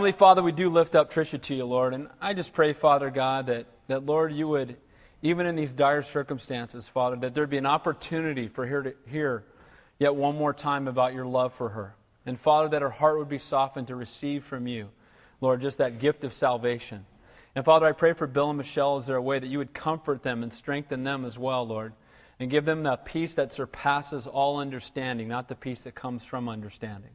Heavenly Father, we do lift up Tricia to you, Lord, and I just pray, Father God, that, that Lord, you would, even in these dire circumstances, Father, that there'd be an opportunity for her to hear yet one more time about your love for her. And Father, that her heart would be softened to receive from you, Lord, just that gift of salvation. And Father, I pray for Bill and Michelle as they're away that you would comfort them and strengthen them as well, Lord, and give them the peace that surpasses all understanding, not the peace that comes from understanding.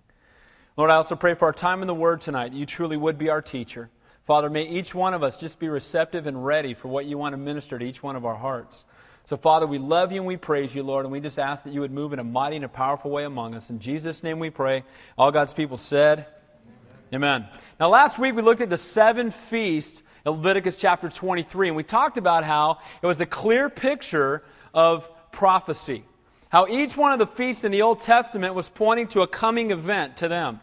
Lord, I also pray for our time in the Word tonight. You truly would be our teacher. Father, may each one of us just be receptive and ready for what you want to minister to each one of our hearts. So, Father, we love you and we praise you, Lord, and we just ask that you would move in a mighty and a powerful way among us. In Jesus' name we pray. All God's people said, Amen. Amen. Now, last week we looked at the seven feasts in Leviticus chapter 23, and we talked about how it was the clear picture of prophecy. How each one of the feasts in the Old Testament was pointing to a coming event to them.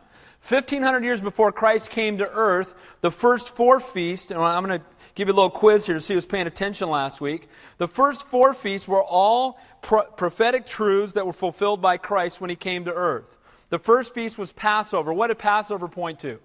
1500 years before Christ came to earth, the first four feasts, and I'm going to give you a little quiz here to see who's paying attention last week. The first four feasts were all pro- prophetic truths that were fulfilled by Christ when he came to earth. The first feast was Passover. What did Passover point to?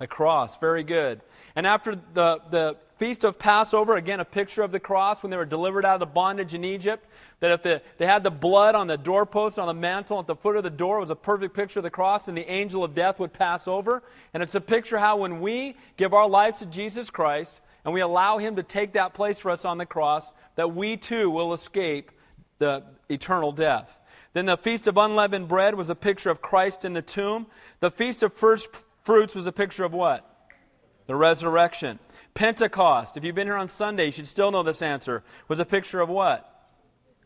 The cross. Very good. And after the, the feast of Passover, again, a picture of the cross when they were delivered out of the bondage in Egypt, that if the, they had the blood on the doorpost, on the mantle, at the foot of the door, it was a perfect picture of the cross, and the angel of death would pass over. And it's a picture how when we give our lives to Jesus Christ and we allow Him to take that place for us on the cross, that we too will escape the eternal death. Then the Feast of Unleavened Bread was a picture of Christ in the tomb. The Feast of First Fruits was a picture of what? The resurrection. Pentecost, if you've been here on Sunday, you should still know this answer, was a picture of what?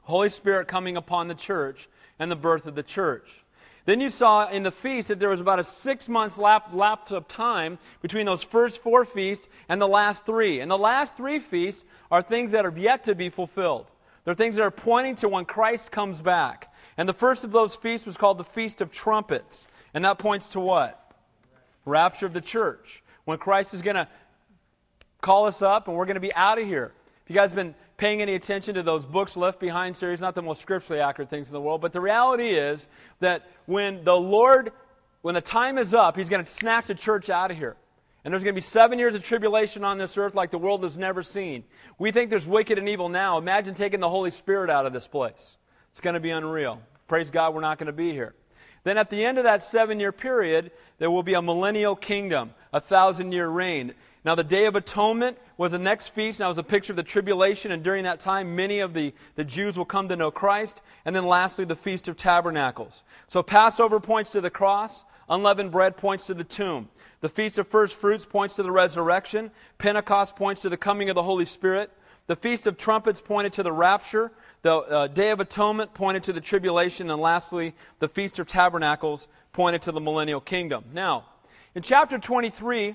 Holy Spirit coming upon the church and the birth of the church. Then you saw in the feast that there was about a six months lap, lapse of time between those first four feasts and the last three. And the last three feasts are things that are yet to be fulfilled. They're things that are pointing to when Christ comes back. And the first of those feasts was called the Feast of Trumpets. And that points to what? Rapture of the church. When Christ is going to call us up and we're going to be out of here. If you guys have been paying any attention to those books left behind series, not the most scripturally accurate things in the world, but the reality is that when the Lord, when the time is up, He's going to snatch the church out of here. And there's going to be seven years of tribulation on this earth like the world has never seen. We think there's wicked and evil now. Imagine taking the Holy Spirit out of this place. It's going to be unreal. Praise God, we're not going to be here. Then at the end of that seven year period, there will be a millennial kingdom, a thousand year reign. Now, the Day of Atonement was the next feast, and that was a picture of the tribulation, and during that time, many of the, the Jews will come to know Christ. And then lastly, the Feast of Tabernacles. So, Passover points to the cross, unleavened bread points to the tomb. The Feast of First Fruits points to the resurrection. Pentecost points to the coming of the Holy Spirit. The Feast of Trumpets pointed to the rapture. The uh, Day of Atonement pointed to the tribulation. And lastly, the Feast of Tabernacles pointed to the millennial kingdom. Now, in chapter 23,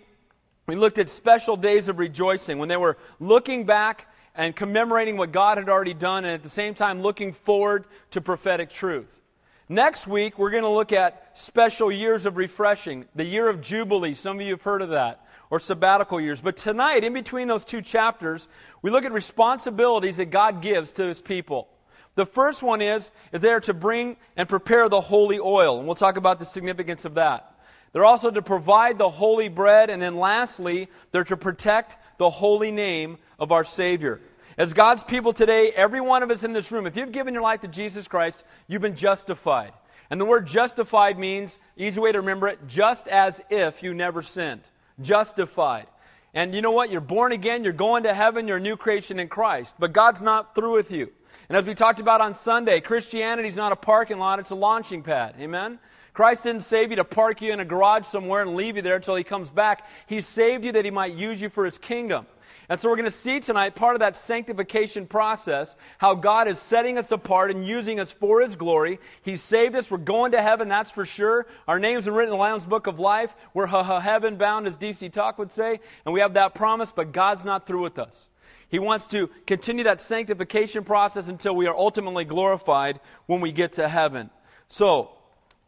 we looked at special days of rejoicing when they were looking back and commemorating what God had already done and at the same time looking forward to prophetic truth. Next week, we're going to look at special years of refreshing, the year of Jubilee. Some of you have heard of that, or sabbatical years. But tonight, in between those two chapters, we look at responsibilities that God gives to his people. The first one is, is there to bring and prepare the holy oil. And we'll talk about the significance of that. They're also to provide the holy bread. And then lastly, they're to protect the holy name of our Savior. As God's people today, every one of us in this room, if you've given your life to Jesus Christ, you've been justified. And the word justified means, easy way to remember it, just as if you never sinned. Justified. And you know what? You're born again, you're going to heaven, you're a new creation in Christ. But God's not through with you. And as we talked about on Sunday, Christianity is not a parking lot, it's a launching pad. Amen? Christ didn't save you to park you in a garage somewhere and leave you there until he comes back. He saved you that he might use you for his kingdom. And so we're going to see tonight part of that sanctification process, how God is setting us apart and using us for His glory. He saved us. We're going to heaven, that's for sure. Our names are written in the Lamb's Book of Life. We're heaven bound, as DC Talk would say, and we have that promise, but God's not through with us. He wants to continue that sanctification process until we are ultimately glorified when we get to heaven. So,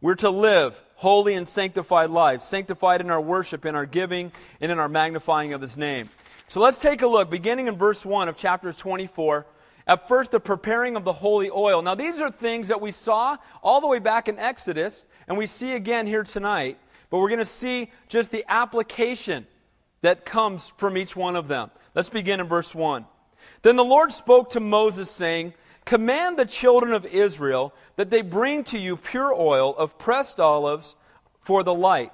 we're to live holy and sanctified lives, sanctified in our worship, in our giving, and in our magnifying of His name. So let's take a look, beginning in verse 1 of chapter 24. At first, the preparing of the holy oil. Now, these are things that we saw all the way back in Exodus, and we see again here tonight. but we're going to see just the application that comes from each one of them. Let's begin in verse 1. Then the Lord spoke to Moses, saying, Command the children of Israel that they bring to you pure oil of pressed olives for the light,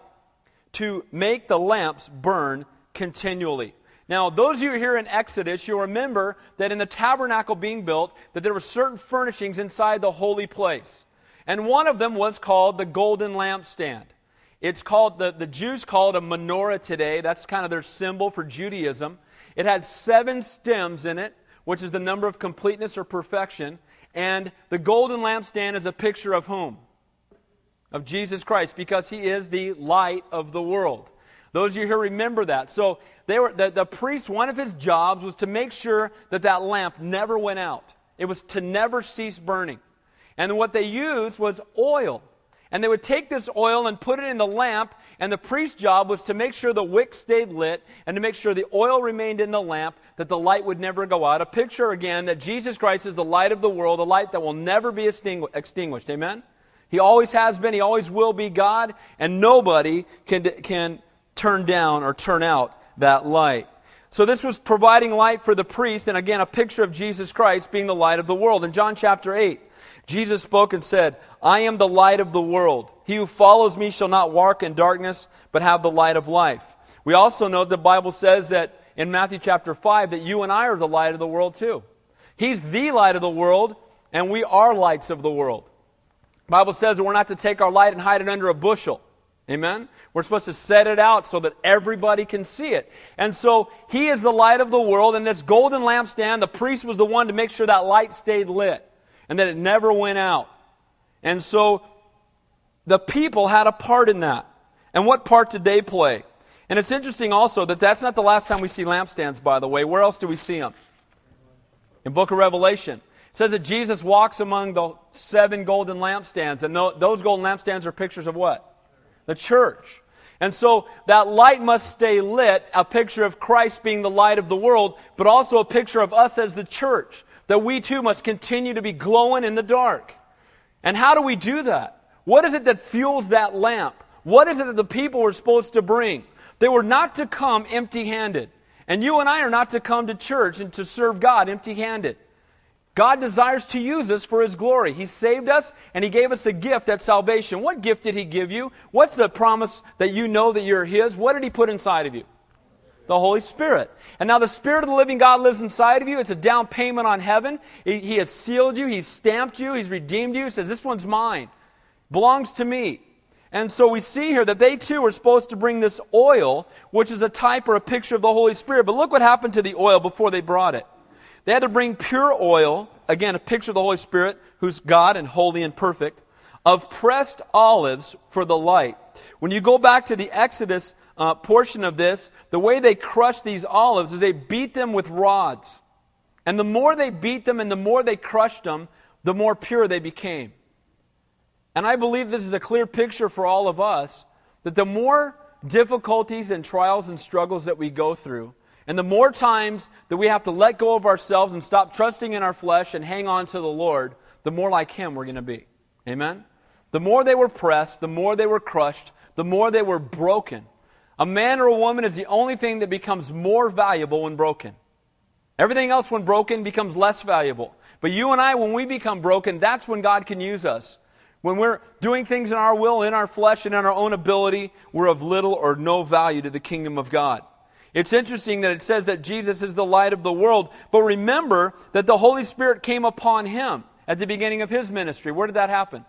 to make the lamps burn continually. Now, those of you here in Exodus, you'll remember that in the tabernacle being built, that there were certain furnishings inside the holy place. And one of them was called the golden lampstand. It's called, the, the Jews call it a menorah today. That's kind of their symbol for Judaism. It had seven stems in it, which is the number of completeness or perfection. And the golden lampstand is a picture of whom? Of Jesus Christ, because he is the light of the world. Those of you here remember that. So they were, the, the priest, one of his jobs was to make sure that that lamp never went out. It was to never cease burning. And what they used was oil. And they would take this oil and put it in the lamp, and the priest's job was to make sure the wick stayed lit and to make sure the oil remained in the lamp, that the light would never go out. A picture again that Jesus Christ is the light of the world, a light that will never be extinguished. Amen? He always has been, He always will be God, and nobody can, can turn down or turn out that light. So this was providing light for the priest, and again, a picture of Jesus Christ being the light of the world. In John chapter 8, Jesus spoke and said, I am the light of the world. He who follows me shall not walk in darkness, but have the light of life. We also know the Bible says that in Matthew chapter 5 that you and I are the light of the world too. He's the light of the world, and we are lights of the world. The Bible says that we're not to take our light and hide it under a bushel. Amen? We're supposed to set it out so that everybody can see it. And so he is the light of the world, and this golden lampstand, the priest was the one to make sure that light stayed lit and that it never went out. And so the people had a part in that. And what part did they play? And it's interesting also that that's not the last time we see lampstands, by the way. Where else do we see them? In book of Revelation. It says that Jesus walks among the seven golden lampstands. And those golden lampstands are pictures of what? The church. And so that light must stay lit, a picture of Christ being the light of the world, but also a picture of us as the church, that we too must continue to be glowing in the dark. And how do we do that? What is it that fuels that lamp? What is it that the people were supposed to bring? They were not to come empty handed. And you and I are not to come to church and to serve God empty handed. God desires to use us for His glory. He saved us and He gave us a gift at salvation. What gift did He give you? What's the promise that you know that you're His? What did He put inside of you? The Holy Spirit. And now the Spirit of the living God lives inside of you. It's a down payment on heaven. He, has sealed you, He's stamped you, He's redeemed you. He says, This one's mine, belongs to me. And so we see here that they too are supposed to bring this oil, which is a type or a picture of the Holy Spirit. But look what happened to the oil before they brought it. They had to bring pure oil, again, a picture of the Holy Spirit, who's God and holy and perfect, of pressed olives for the light. When you go back to the Exodus uh, portion of this, the way they crush these olives is they beat them with rods. And the more they beat them and the more they crushed them, the more pure they became. And I believe this is a clear picture for all of us that the more difficulties and trials and struggles that we go through, and the more times that we have to let go of ourselves and stop trusting in our flesh and hang on to the Lord, the more like Him we're going to be. Amen? The more they were pressed, the more they were crushed, the more they were broken. A man or a woman is the only thing that becomes more valuable when broken. Everything else, when broken, becomes less valuable. But you and I, when we become broken, that's when God can use us. When we're doing things in our will, in our flesh, and in our own ability, we're of little or no value to the kingdom of God. It's interesting that it says that Jesus is the light of the world, but remember that the Holy Spirit came upon him at the beginning of his ministry. Where did that happen?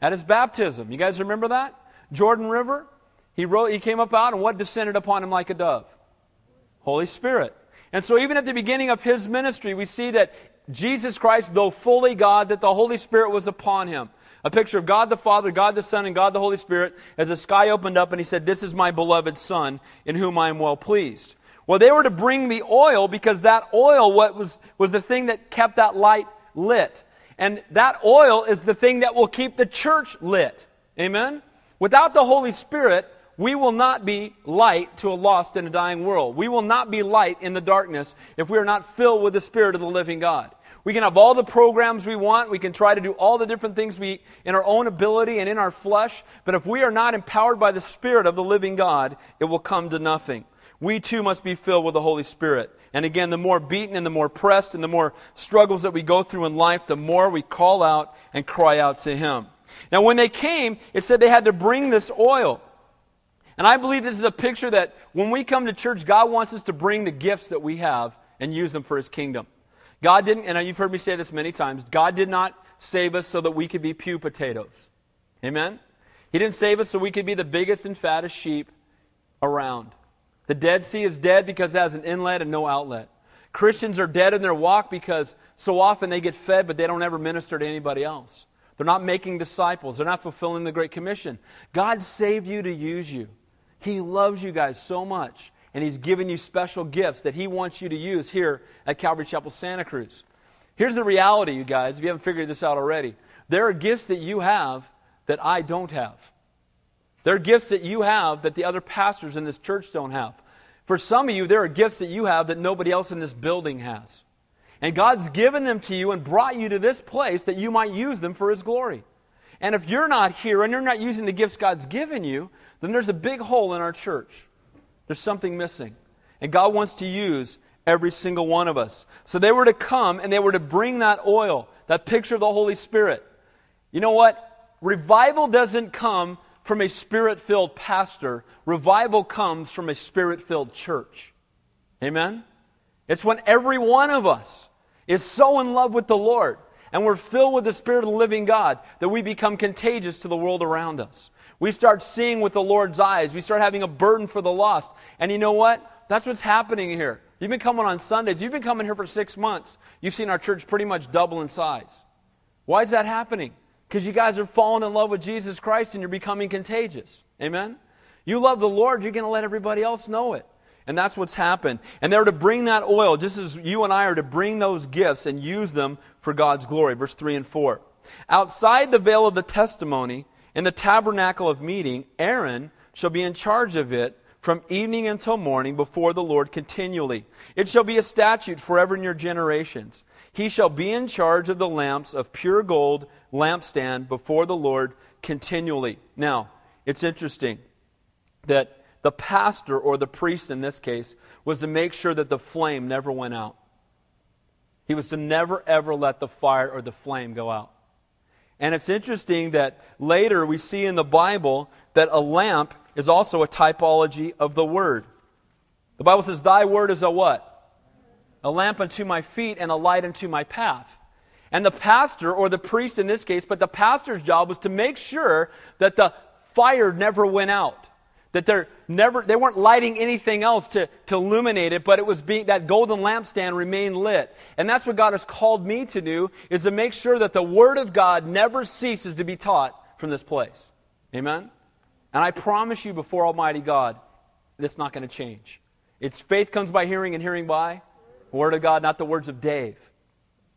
At his baptism. You guys remember that? Jordan River? He wrote he came up out and what descended upon him like a dove? Holy Spirit. And so even at the beginning of his ministry, we see that Jesus Christ, though fully God, that the Holy Spirit was upon him. A picture of God the Father, God the Son, and God the Holy Spirit as the sky opened up and he said, This is my beloved Son, in whom I am well pleased. Well, they were to bring the oil because that oil what was, was the thing that kept that light lit. And that oil is the thing that will keep the church lit. Amen? Without the Holy Spirit, we will not be light to a lost and a dying world. We will not be light in the darkness if we are not filled with the Spirit of the living God. We can have all the programs we want. We can try to do all the different things we, in our own ability and in our flesh. But if we are not empowered by the Spirit of the living God, it will come to nothing. We too must be filled with the Holy Spirit. And again, the more beaten and the more pressed and the more struggles that we go through in life, the more we call out and cry out to Him. Now, when they came, it said they had to bring this oil. And I believe this is a picture that when we come to church, God wants us to bring the gifts that we have and use them for His kingdom. God didn't, and you've heard me say this many times, God did not save us so that we could be pew potatoes. Amen? He didn't save us so we could be the biggest and fattest sheep around. The Dead Sea is dead because it has an inlet and no outlet. Christians are dead in their walk because so often they get fed, but they don't ever minister to anybody else. They're not making disciples. They're not fulfilling the Great Commission. God saved you to use you. He loves you guys so much and He's given you special gifts that He wants you to use here at Calvary Chapel Santa Cruz. Here's the reality, you guys, if you haven't figured this out already. There are gifts that you have that I don't have. There are gifts that you have that the other pastors in this church don't have. For some of you, there are gifts that you have that nobody else in this building has. And God's given them to you and brought you to this place that you might use them for His glory. And if you're not here and you're not using the gifts God's given you, then there's a big hole in our church. There's something missing. And God wants to use every single one of us. So they were to come and they were to bring that oil, that picture of the Holy Spirit. You know what? Revival doesn't come from a spirit filled pastor, revival comes from a spirit filled church. Amen? It's when every one of us is so in love with the Lord and we're filled with the Spirit of the living God that we become contagious to the world around us. We start seeing with the Lord's eyes. We start having a burden for the lost. And you know what? That's what's happening here. You've been coming on Sundays. You've been coming here for six months. You've seen our church pretty much double in size. Why is that happening? Because you guys are falling in love with Jesus Christ and you're becoming contagious. Amen? You love the Lord, you're going to let everybody else know it. And that's what's happened. And they're to bring that oil, just as you and I are to bring those gifts and use them for God's glory. Verse 3 and 4. Outside the veil of the testimony, in the tabernacle of meeting, Aaron shall be in charge of it from evening until morning before the Lord continually. It shall be a statute forever in your generations. He shall be in charge of the lamps of pure gold lampstand before the Lord continually. Now, it's interesting that the pastor, or the priest in this case, was to make sure that the flame never went out. He was to never, ever let the fire or the flame go out. And it's interesting that later we see in the Bible that a lamp is also a typology of the Word. The Bible says, Thy Word is a what? A lamp unto my feet and a light unto my path. And the pastor, or the priest in this case, but the pastor's job was to make sure that the fire never went out that they're never they weren't lighting anything else to, to illuminate it but it was being that golden lampstand remained lit. And that's what god has called me to do is to make sure that the word of god never ceases to be taught from this place. Amen? And i promise you before almighty god that's not going to change. It's faith comes by hearing and hearing by word of god not the words of dave.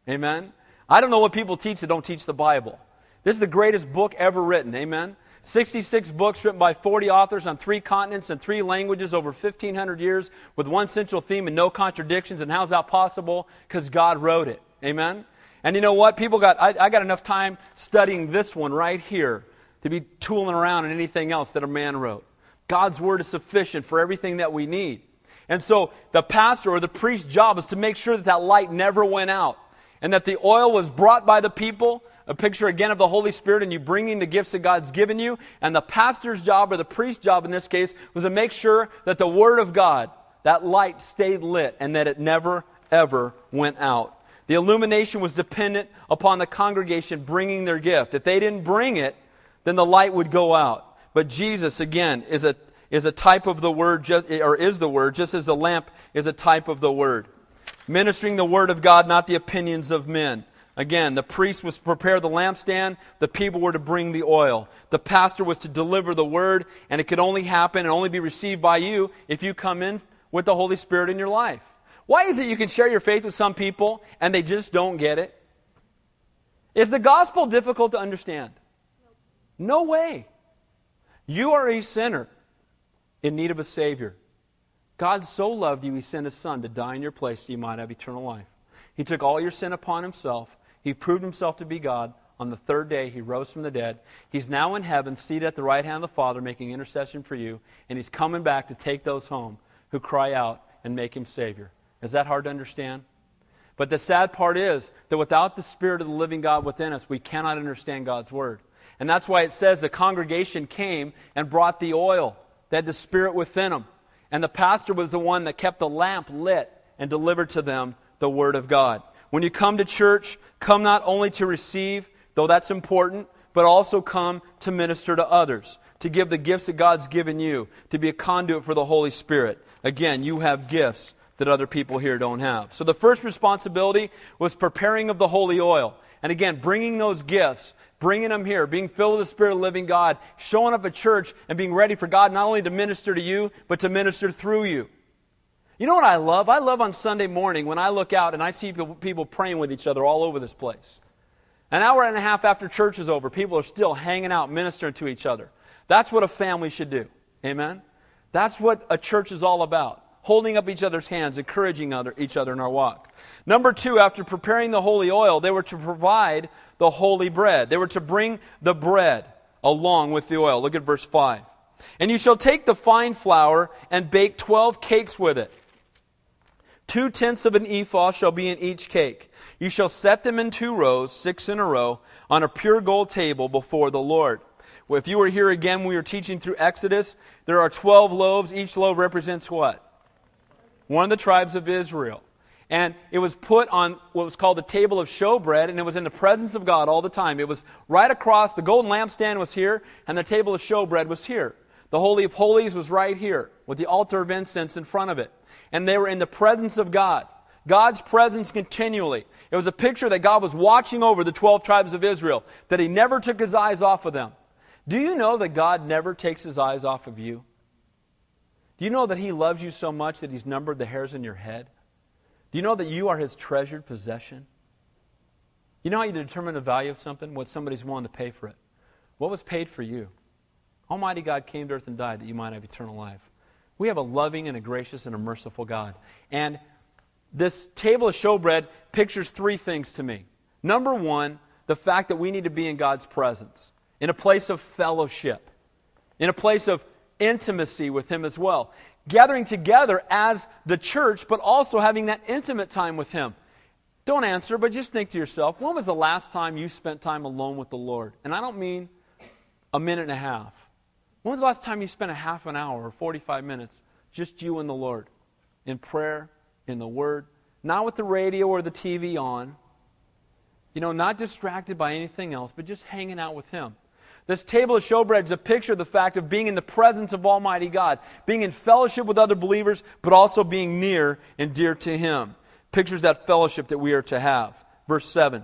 Amen? I don't know what people teach that don't teach the bible. This is the greatest book ever written. Amen 66 books written by 40 authors on three continents and three languages over 1,500 years with one central theme and no contradictions. And how's that possible? Because God wrote it. Amen? And you know what? People got, I, I got enough time studying this one right here to be tooling around in anything else that a man wrote. God's word is sufficient for everything that we need. And so the pastor or the priest's job is to make sure that that light never went out and that the oil was brought by the people a picture again of the Holy Spirit and you bringing the gifts that God's given you. And the pastor's job, or the priest's job in this case, was to make sure that the Word of God, that light stayed lit and that it never, ever went out. The illumination was dependent upon the congregation bringing their gift. If they didn't bring it, then the light would go out. But Jesus, again, is a, is a type of the Word, just, or is the Word, just as the lamp is a type of the Word. Ministering the Word of God, not the opinions of men. Again, the priest was to prepare the lampstand, the people were to bring the oil. The pastor was to deliver the word, and it could only happen and only be received by you if you come in with the Holy Spirit in your life. Why is it you can share your faith with some people and they just don't get it? Is the gospel difficult to understand? No way. You are a sinner in need of a Savior. God so loved you, He sent His Son to die in your place so you might have eternal life. He took all your sin upon himself. He proved himself to be God. On the third day, he rose from the dead. He's now in heaven, seated at the right hand of the Father, making intercession for you. And he's coming back to take those home who cry out and make him Savior. Is that hard to understand? But the sad part is that without the Spirit of the living God within us, we cannot understand God's Word. And that's why it says the congregation came and brought the oil. They had the Spirit within them. And the pastor was the one that kept the lamp lit and delivered to them the Word of God. When you come to church, come not only to receive, though that's important, but also come to minister to others, to give the gifts that God's given you, to be a conduit for the Holy Spirit. Again, you have gifts that other people here don't have. So the first responsibility was preparing of the holy oil. And again, bringing those gifts, bringing them here, being filled with the Spirit of the living God, showing up at church and being ready for God not only to minister to you, but to minister through you. You know what I love? I love on Sunday morning when I look out and I see people praying with each other all over this place. An hour and a half after church is over, people are still hanging out, ministering to each other. That's what a family should do. Amen? That's what a church is all about. Holding up each other's hands, encouraging other, each other in our walk. Number two, after preparing the holy oil, they were to provide the holy bread. They were to bring the bread along with the oil. Look at verse 5. And you shall take the fine flour and bake twelve cakes with it Two tenths of an ephah shall be in each cake. You shall set them in two rows, six in a row, on a pure gold table before the Lord. Well, if you were here again, we were teaching through Exodus. There are 12 loaves. Each loaf represents what? One of the tribes of Israel. And it was put on what was called the table of showbread, and it was in the presence of God all the time. It was right across, the golden lampstand was here, and the table of showbread was here. The Holy of Holies was right here, with the altar of incense in front of it and they were in the presence of God. God's presence continually. It was a picture that God was watching over the 12 tribes of Israel, that He never took His eyes off of them. Do you know that God never takes His eyes off of you? Do you know that He loves you so much that He's numbered the hairs in your head? Do you know that you are His treasured possession? You know how you determine the value of something? What somebody's willing to pay for it. What was paid for you? Almighty God came to earth and died that you might have eternal life. We have a loving and a gracious and a merciful God. And this table of showbread pictures three things to me. Number one, the fact that we need to be in God's presence, in a place of fellowship, in a place of intimacy with Him as well. Gathering together as the church, but also having that intimate time with Him. Don't answer, but just think to yourself when was the last time you spent time alone with the Lord? And I don't mean a minute and a half. When was the last time you spent a half an hour or 45 minutes just you and the Lord in prayer, in the Word, not with the radio or the TV on, you know, not distracted by anything else, but just hanging out with Him? This table of showbread is a picture of the fact of being in the presence of Almighty God, being in fellowship with other believers, but also being near and dear to Him. Pictures that fellowship that we are to have. Verse 7.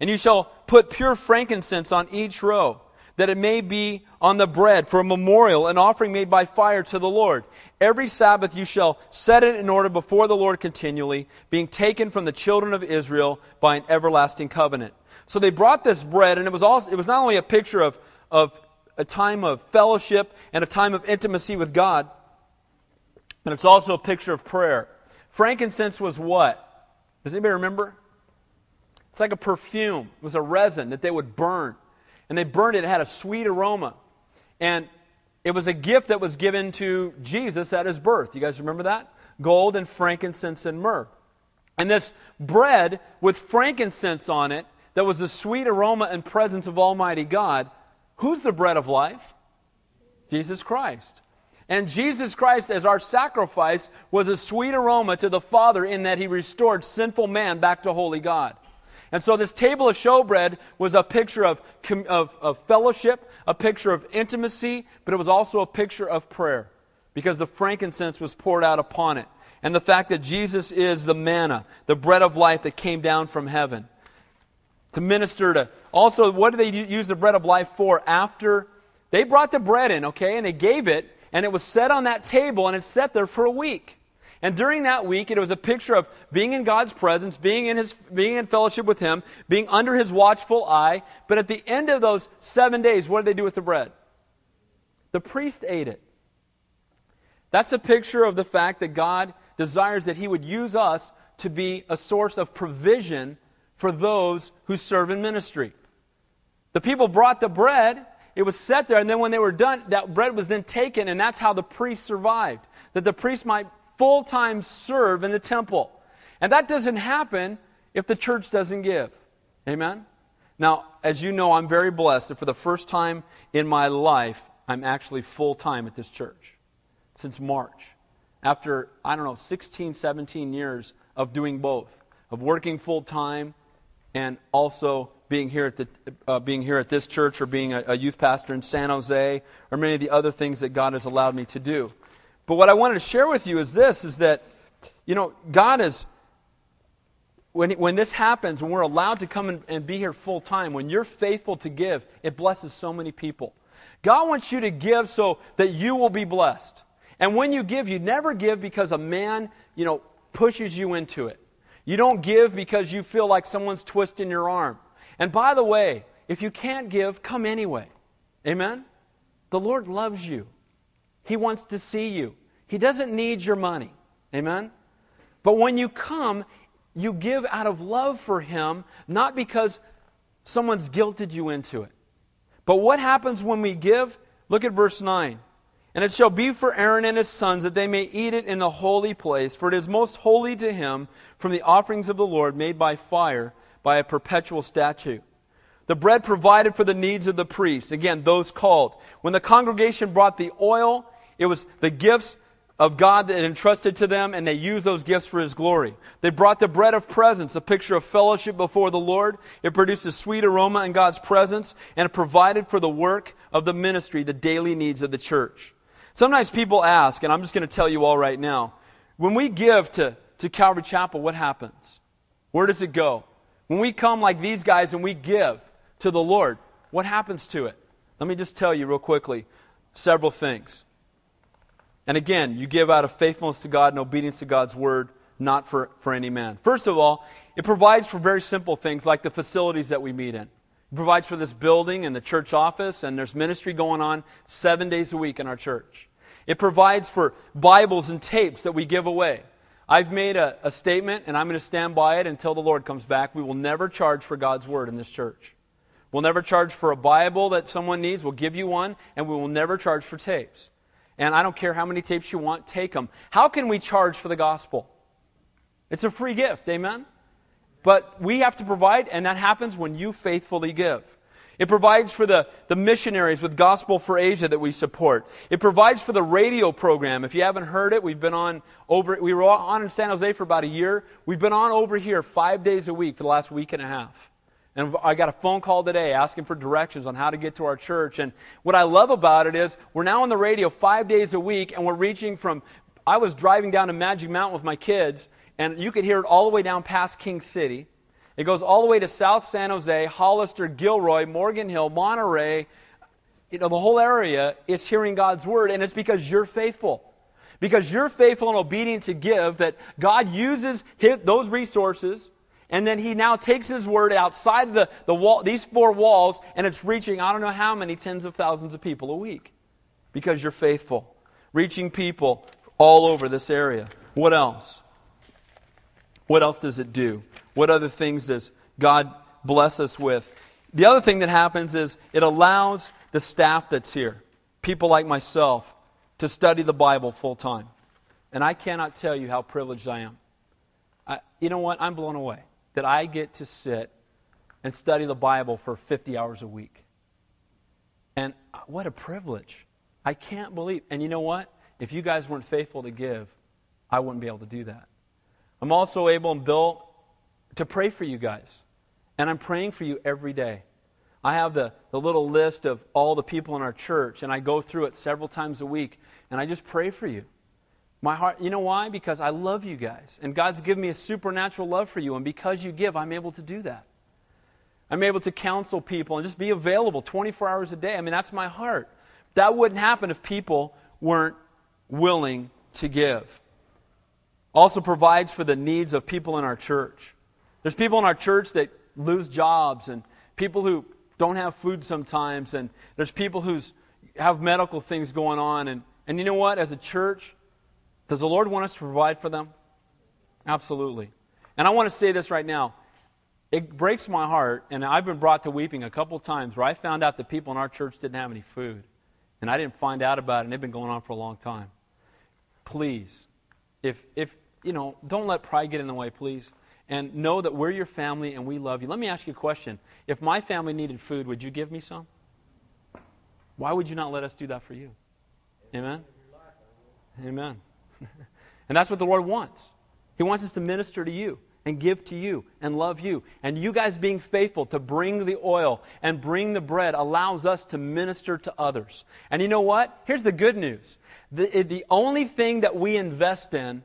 And you shall put pure frankincense on each row that it may be on the bread for a memorial, an offering made by fire to the Lord. Every Sabbath you shall set it in order before the Lord continually, being taken from the children of Israel by an everlasting covenant. So they brought this bread, and it was, also, it was not only a picture of, of a time of fellowship and a time of intimacy with God, but it's also a picture of prayer. Frankincense was what? Does anybody remember? It's like a perfume. It was a resin that they would burn and they burned it. It had a sweet aroma. And it was a gift that was given to Jesus at his birth. You guys remember that? Gold and frankincense and myrrh. And this bread with frankincense on it, that was the sweet aroma and presence of Almighty God. Who's the bread of life? Jesus Christ. And Jesus Christ, as our sacrifice, was a sweet aroma to the Father in that he restored sinful man back to holy God. And so this table of showbread was a picture of, of, of, fellowship, a picture of intimacy, but it was also a picture of prayer because the frankincense was poured out upon it. And the fact that Jesus is the manna, the bread of life that came down from heaven. To minister to. Also, what did they use the bread of life for after? They brought the bread in, okay, and they gave it, and it was set on that table, and it sat there for a week. And during that week, it was a picture of being in God's presence, being in, his, being in fellowship with Him, being under His watchful eye. But at the end of those seven days, what did they do with the bread? The priest ate it. That's a picture of the fact that God desires that He would use us to be a source of provision for those who serve in ministry. The people brought the bread, it was set there, and then when they were done, that bread was then taken, and that's how the priest survived. That the priest might full time serve in the temple. And that doesn't happen if the church doesn't give. Amen? Now, as you know, I'm very blessed that for the first time in my life, I'm actually full time at this church since March. After, I don't know, 16, 17 years of doing both, of working full time and also being here at, the, uh, being here at this church or being a, a youth pastor in San Jose or many of the other things that God has allowed me to do. But what I wanted to share with you is this is that, you know, God is, when, when this happens, when we're allowed to come and, and be here full time, when you're faithful to give, it blesses so many people. God wants you to give so that you will be blessed. And when you give, you never give because a man, you know, pushes you into it. You don't give because you feel like someone's twisting your arm. And by the way, if you can't give, come anyway. Amen? The Lord loves you. He wants to see you. He doesn't need your money. Amen? But when you come, you give out of love for Him, not because someone's guilted you into it. But what happens when we give? Look at verse 9. And it shall be for Aaron and his sons that they may eat it in the holy place, for it is most holy to him from the offerings of the Lord made by fire, by a perpetual statute. The bread provided for the needs of the priests, again, those called. When the congregation brought the oil, it was the gifts of God that entrusted to them, and they used those gifts for His glory. They brought the bread of presence, a picture of fellowship before the Lord. It produced a sweet aroma in God's presence, and it provided for the work of the ministry, the daily needs of the church. Sometimes people ask, and I'm just going to tell you all right now when we give to, to Calvary Chapel, what happens? Where does it go? When we come like these guys and we give to the Lord, what happens to it? Let me just tell you real quickly several things. And again, you give out of faithfulness to God and obedience to God's word, not for, for any man. First of all, it provides for very simple things like the facilities that we meet in. It provides for this building and the church office, and there's ministry going on seven days a week in our church. It provides for Bibles and tapes that we give away. I've made a, a statement, and I'm going to stand by it until the Lord comes back. We will never charge for God's Word in this church. We'll never charge for a Bible that someone needs. We'll give you one, and we will never charge for tapes. And I don't care how many tapes you want, take them. How can we charge for the gospel? It's a free gift, amen? But we have to provide, and that happens when you faithfully give. It provides for the, the missionaries with Gospel for Asia that we support. It provides for the radio program. If you haven't heard it, we've been on over, we were on in San Jose for about a year. We've been on over here five days a week for the last week and a half. And I got a phone call today asking for directions on how to get to our church. And what I love about it is we're now on the radio five days a week, and we're reaching from. I was driving down to Magic Mountain with my kids, and you could hear it all the way down past King City. It goes all the way to South San Jose, Hollister, Gilroy, Morgan Hill, Monterey. You know, the whole area is hearing God's word, and it's because you're faithful. Because you're faithful and obedient to give, that God uses his, those resources, and then He now takes His word outside the, the wall, these four walls, and it's reaching I don't know how many tens of thousands of people a week. Because you're faithful. Reaching people all over this area. What else? What else does it do? What other things does God bless us with? The other thing that happens is it allows the staff that's here, people like myself, to study the Bible full time. And I cannot tell you how privileged I am. I, you know what? I'm blown away that I get to sit and study the Bible for 50 hours a week. And uh, what a privilege. I can't believe. And you know what? If you guys weren't faithful to give, I wouldn't be able to do that. I'm also able and built to pray for you guys. And I'm praying for you every day. I have the, the little list of all the people in our church, and I go through it several times a week, and I just pray for you. My heart, you know why? Because I love you guys. And God's given me a supernatural love for you. And because you give, I'm able to do that. I'm able to counsel people and just be available 24 hours a day. I mean, that's my heart. That wouldn't happen if people weren't willing to give. Also provides for the needs of people in our church. There's people in our church that lose jobs and people who don't have food sometimes and there's people who have medical things going on and, and you know what as a church does the lord want us to provide for them absolutely And I want to say this right now. It breaks my heart, and I've been brought to weeping a couple times where I found out that people in our church didn't have any food. And I didn't find out about it, and it's been going on for a long time. Please, if, if, you know, don't let pride get in the way, please. And know that we're your family and we love you. Let me ask you a question. If my family needed food, would you give me some? Why would you not let us do that for you? Amen? Amen. and that's what the Lord wants. He wants us to minister to you and give to you and love you. And you guys being faithful to bring the oil and bring the bread allows us to minister to others. And you know what? Here's the good news the, the only thing that we invest in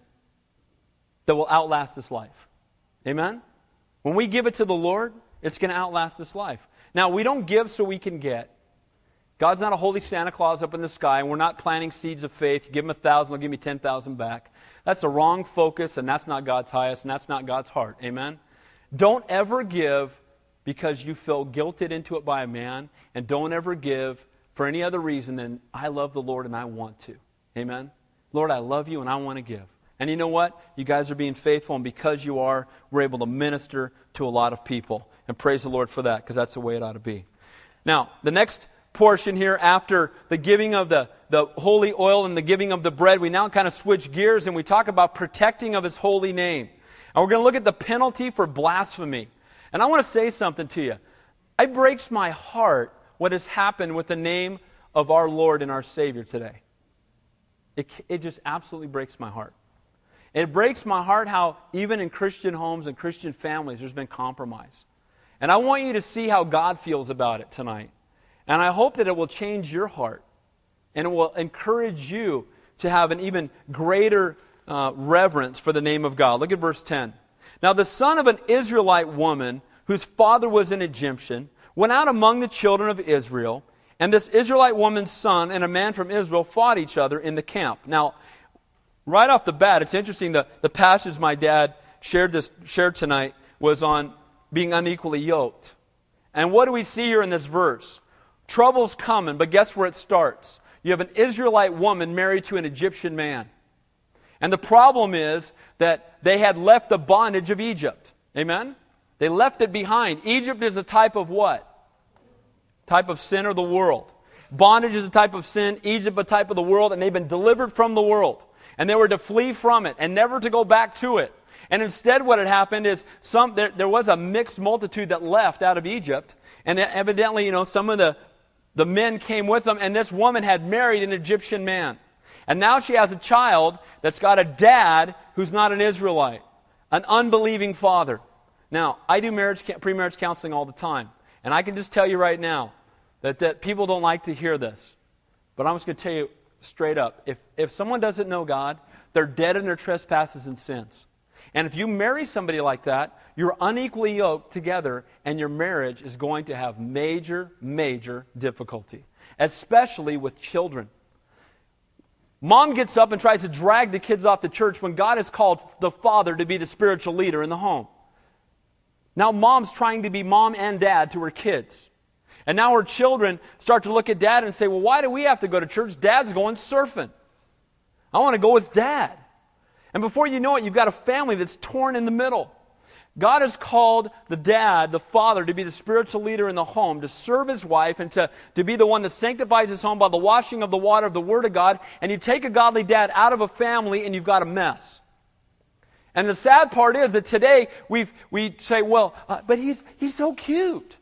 that will outlast this life. Amen? When we give it to the Lord, it's going to outlast this life. Now, we don't give so we can get. God's not a holy Santa Claus up in the sky, and we're not planting seeds of faith. You give him a thousand, he'll give me ten thousand back. That's the wrong focus, and that's not God's highest, and that's not God's heart. Amen? Don't ever give because you feel guilted into it by a man, and don't ever give for any other reason than I love the Lord and I want to. Amen? Lord, I love you and I want to give. And you know what? You guys are being faithful, and because you are, we're able to minister to a lot of people. And praise the Lord for that, because that's the way it ought to be. Now, the next portion here, after the giving of the, the holy oil and the giving of the bread, we now kind of switch gears and we talk about protecting of his holy name. And we're going to look at the penalty for blasphemy. And I want to say something to you. It breaks my heart what has happened with the name of our Lord and our Savior today. It, it just absolutely breaks my heart. It breaks my heart how, even in Christian homes and Christian families, there's been compromise. And I want you to see how God feels about it tonight. And I hope that it will change your heart and it will encourage you to have an even greater uh, reverence for the name of God. Look at verse 10. Now, the son of an Israelite woman, whose father was an Egyptian, went out among the children of Israel, and this Israelite woman's son and a man from Israel fought each other in the camp. Now, right off the bat, it's interesting the, the passage my dad shared, this, shared tonight was on being unequally yoked. And what do we see here in this verse? Trouble's coming, but guess where it starts? You have an Israelite woman married to an Egyptian man. And the problem is that they had left the bondage of Egypt. Amen? They left it behind. Egypt is a type of what? Type of sin of the world. Bondage is a type of sin, Egypt a type of the world, and they've been delivered from the world and they were to flee from it and never to go back to it. And instead, what had happened is some, there, there was a mixed multitude that left out of Egypt. And evidently, you know, some of the, the men came with them, and this woman had married an Egyptian man. And now she has a child that's got a dad who's not an Israelite, an unbelieving father. Now, I do marriage, pre-marriage counseling all the time. And I can just tell you right now that, that people don't like to hear this. But I'm just going to tell you straight up. If, if someone doesn't know God, they're dead in their trespasses and sins. And if you marry somebody like that, you're unequally yoked together, and your marriage is going to have major, major difficulty, especially with children. Mom gets up and tries to drag the kids off the church when God has called the father to be the spiritual leader in the home. Now, mom's trying to be mom and dad to her kids. And now her children start to look at dad and say, Well, why do we have to go to church? Dad's going surfing. I want to go with dad. And before you know it, you've got a family that's torn in the middle. God has called the dad, the father, to be the spiritual leader in the home, to serve his wife, and to, to be the one that sanctifies his home by the washing of the water of the Word of God. And you take a godly dad out of a family, and you've got a mess. And the sad part is that today we we say, well, uh, but he's, he's so cute.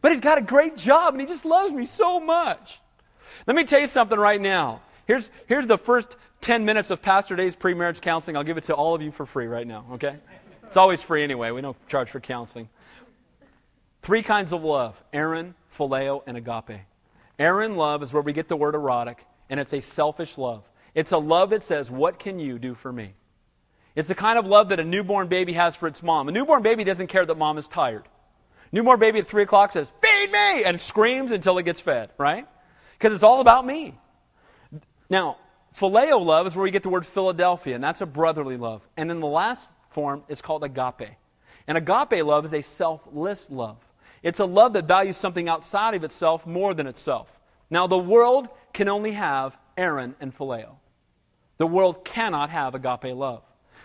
But he's got a great job and he just loves me so much. Let me tell you something right now. Here's, here's the first 10 minutes of Pastor Dave's pre marriage counseling. I'll give it to all of you for free right now, okay? It's always free anyway. We don't charge for counseling. Three kinds of love eros, phileo, and agape. Eros love is where we get the word erotic, and it's a selfish love. It's a love that says, What can you do for me? It's the kind of love that a newborn baby has for its mom. A newborn baby doesn't care that mom is tired. Newborn baby at 3 o'clock says, Feed me! and screams until it gets fed, right? Because it's all about me. Now, phileo love is where we get the word Philadelphia, and that's a brotherly love. And then the last form is called agape. And agape love is a selfless love. It's a love that values something outside of itself more than itself. Now, the world can only have eros and phileo. The world cannot have agape love.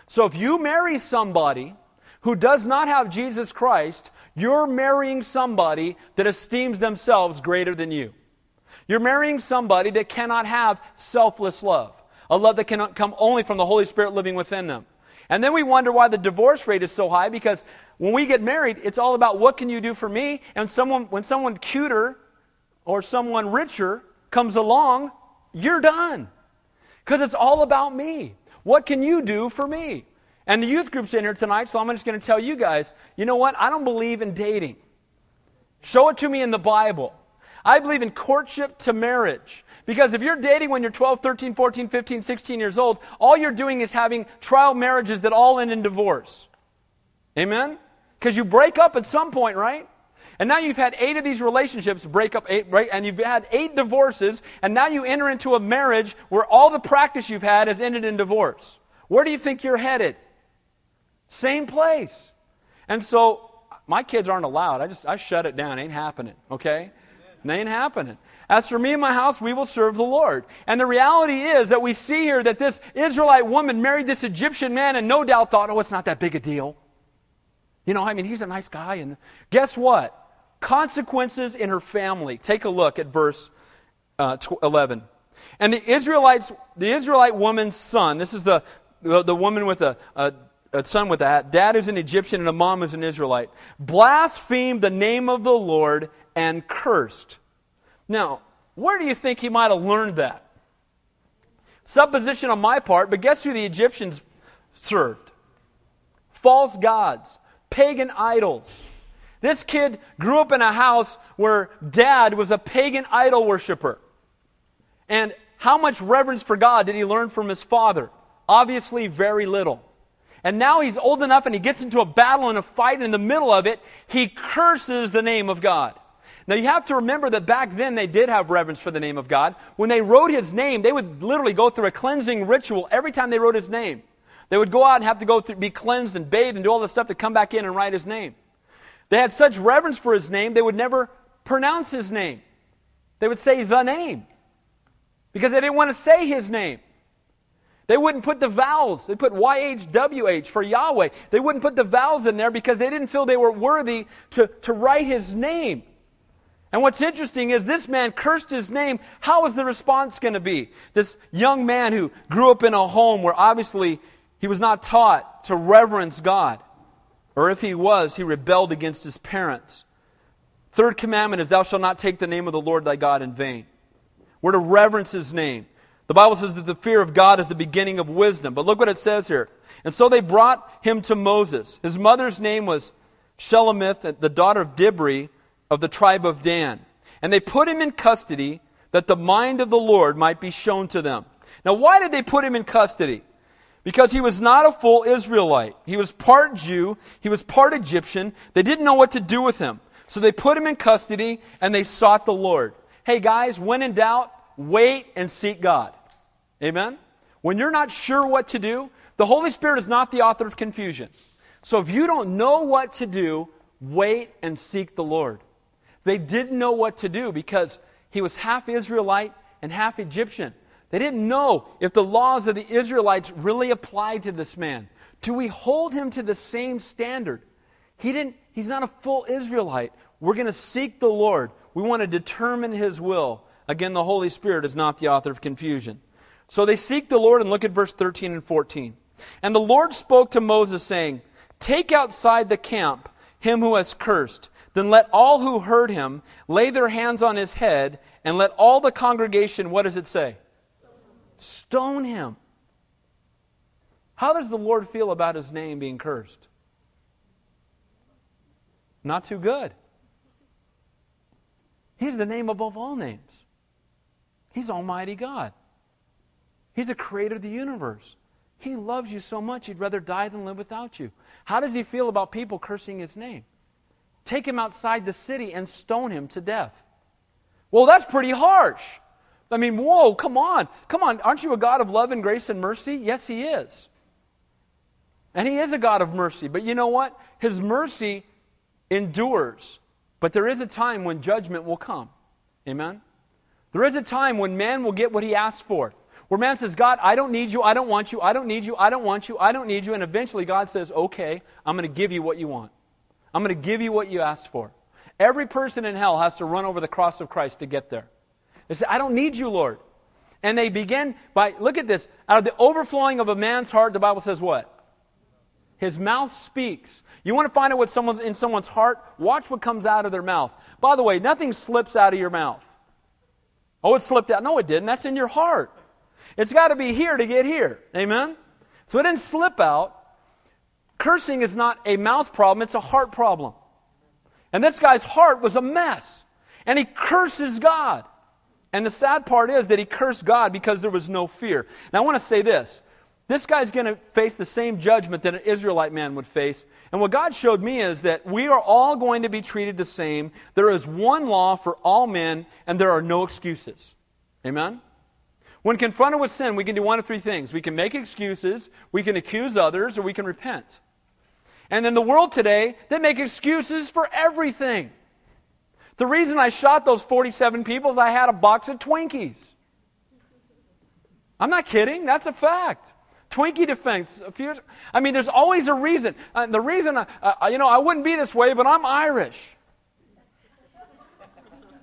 So if you marry somebody who does not have Jesus Christ, you're marrying somebody that esteems themselves greater than you. You're marrying somebody that cannot have selfless love, a love that cannot come only from the Holy Spirit living within them. And then we wonder why the divorce rate is so high because when we get married, it's all about what can you do for me? And someone, when someone cuter or someone richer comes along, you're done. Because it's all about me. What can you do for me? And the youth group's in here tonight, so I'm just going to tell you guys you know what? I don't believe in dating. Show it to me in the Bible. I believe in courtship to marriage. Because if you're dating when you're 12, 13, 14, 15, 16 years old, all you're doing is having trial marriages that all end in divorce. Amen? Because you break up at some point, right? And now you've had eight of these relationships break up, eight, right? And you've had eight divorces, and now you enter into a marriage where all the practice you've had has ended in divorce. Where do you think you're headed? Same place. And so my kids aren't allowed. I just I shut it down. Ain't happening. Okay? It ain't happening. As for me and my house, we will serve the Lord. And the reality is that we see here that this Israelite woman married this Egyptian man and no doubt thought, oh, it's not that big a deal. You know, I mean, he's a nice guy. And guess what? Consequences in her family. Take a look at verse uh, 11. And the Israelites, the Israelite woman's son, this is the, the, the woman with a, a a son with that. Dad is an Egyptian and a mom is an Israelite. Blasphemed the name of the Lord and cursed. Now, where do you think he might have learned that? Supposition on my part, but guess who the Egyptians served? False gods, pagan idols. This kid grew up in a house where dad was a pagan idol worshiper. And how much reverence for God did he learn from his father? Obviously, very little. And now he's old enough and he gets into a battle and a fight, and in the middle of it, he curses the name of God. Now you have to remember that back then they did have reverence for the name of God. When they wrote his name, they would literally go through a cleansing ritual every time they wrote his name. They would go out and have to go through, be cleansed and bathed and do all this stuff to come back in and write his name. They had such reverence for his name, they would never pronounce his name. They would say the name because they didn't want to say his name. They wouldn't put the vowels. They put YHWH for Yahweh. They wouldn't put the vowels in there because they didn't feel they were worthy to, to write his name. And what's interesting is this man cursed his name. How is the response going to be? This young man who grew up in a home where obviously he was not taught to reverence God. Or if he was, he rebelled against his parents. Third commandment is, Thou shalt not take the name of the Lord thy God in vain. We're to reverence his name. The Bible says that the fear of God is the beginning of wisdom. But look what it says here. And so they brought him to Moses. His mother's name was Shelomith, the daughter of Dibri of the tribe of Dan. And they put him in custody that the mind of the Lord might be shown to them. Now, why did they put him in custody? Because he was not a full Israelite. He was part Jew, he was part Egyptian. They didn't know what to do with him. So they put him in custody and they sought the Lord. Hey, guys, when in doubt, wait and seek God. Amen? When you're not sure what to do, the Holy Spirit is not the author of confusion. So if you don't know what to do, wait and seek the Lord. They didn't know what to do because he was half Israelite and half Egyptian. They didn't know if the laws of the Israelites really applied to this man. Do we hold him to the same standard? He didn't, he's not a full Israelite. We're going to seek the Lord. We want to determine his will. Again, the Holy Spirit is not the author of confusion. So they seek the Lord and look at verse 13 and 14. And the Lord spoke to Moses, saying, Take outside the camp him who has cursed. Then let all who heard him lay their hands on his head, and let all the congregation, what does it say? Stone him. How does the Lord feel about his name being cursed? Not too good. He's the name above all names. He's Almighty God. He's the creator of the universe. He loves you so much, he'd rather die than live without you. How does he feel about people cursing his name? Take him outside the city and stone him to death. Well, that's pretty harsh. I mean, whoa, come on. Come on. Aren't you a God of love and grace and mercy? Yes, he is. And he is a God of mercy. But you know what? His mercy endures. But there is a time when judgment will come. Amen? There is a time when man will get what he asked for where man says, God, I don't need you, I don't want you, I don't need you, I don't want you, I don't need you, and eventually God says, okay, I'm going to give you what you want. I'm going to give you what you asked for. Every person in hell has to run over the cross of Christ to get there. They say, I don't need you, Lord. And they begin by, look at this, out of the overflowing of a man's heart, the Bible says what? His mouth speaks. You want to find out what's someone's in someone's heart? Watch what comes out of their mouth. By the way, nothing slips out of your mouth. Oh, it slipped out. No, it didn't. That's in your heart. It's got to be here to get here. Amen? So it didn't slip out. Cursing is not a mouth problem, it's a heart problem. And this guy's heart was a mess. And he curses God. And the sad part is that he cursed God because there was no fear. Now, I want to say this. This guy's going to face the same judgment that an Israelite man would face. And what God showed me is that we are all going to be treated the same. There is one law for all men, and there are no excuses. Amen? When confronted with sin, we can do one of three things. We can make excuses, we can accuse others, or we can repent. And in the world today, they make excuses for everything. The reason I shot those 47 people is I had a box of Twinkies. I'm not kidding, that's a fact. Twinkie defense. I mean, there's always a reason. Uh, the reason, uh, uh, you know, I wouldn't be this way, but I'm Irish.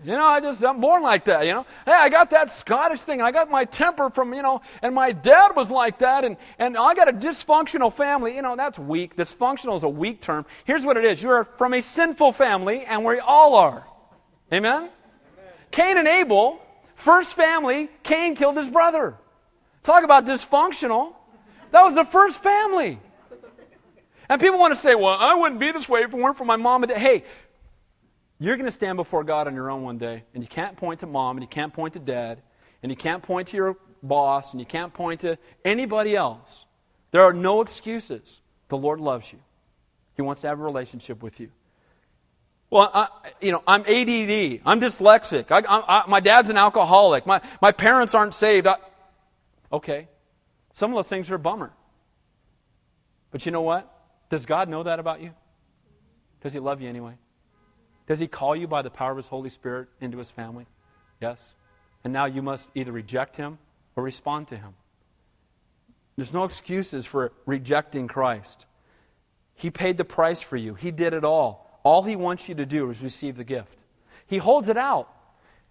You know, I just, I'm born like that, you know. Hey, I got that Scottish thing. I got my temper from, you know, and my dad was like that, and, and I got a dysfunctional family. You know, that's weak. Dysfunctional is a weak term. Here's what it is you're from a sinful family, and we all are. Amen? Amen? Cain and Abel, first family, Cain killed his brother. Talk about dysfunctional. That was the first family. And people want to say, well, I wouldn't be this way if it weren't for my mom and dad. Hey, you're going to stand before God on your own one day, and you can't point to mom, and you can't point to dad, and you can't point to your boss, and you can't point to anybody else. There are no excuses. The Lord loves you. He wants to have a relationship with you. Well, I, you know, I'm ADD. I'm dyslexic. I, I, my dad's an alcoholic. My, my parents aren't saved. okay. Some of those things are a bummer. But you know what? Does God know that about you? Does He love you anyway? Does he call you by the power of his Holy Spirit into his family? Yes. And now you must either reject him or respond to him. There's no excuses for rejecting Christ. He paid the price for you, he did it all. All he wants you to do is receive the gift. He holds it out.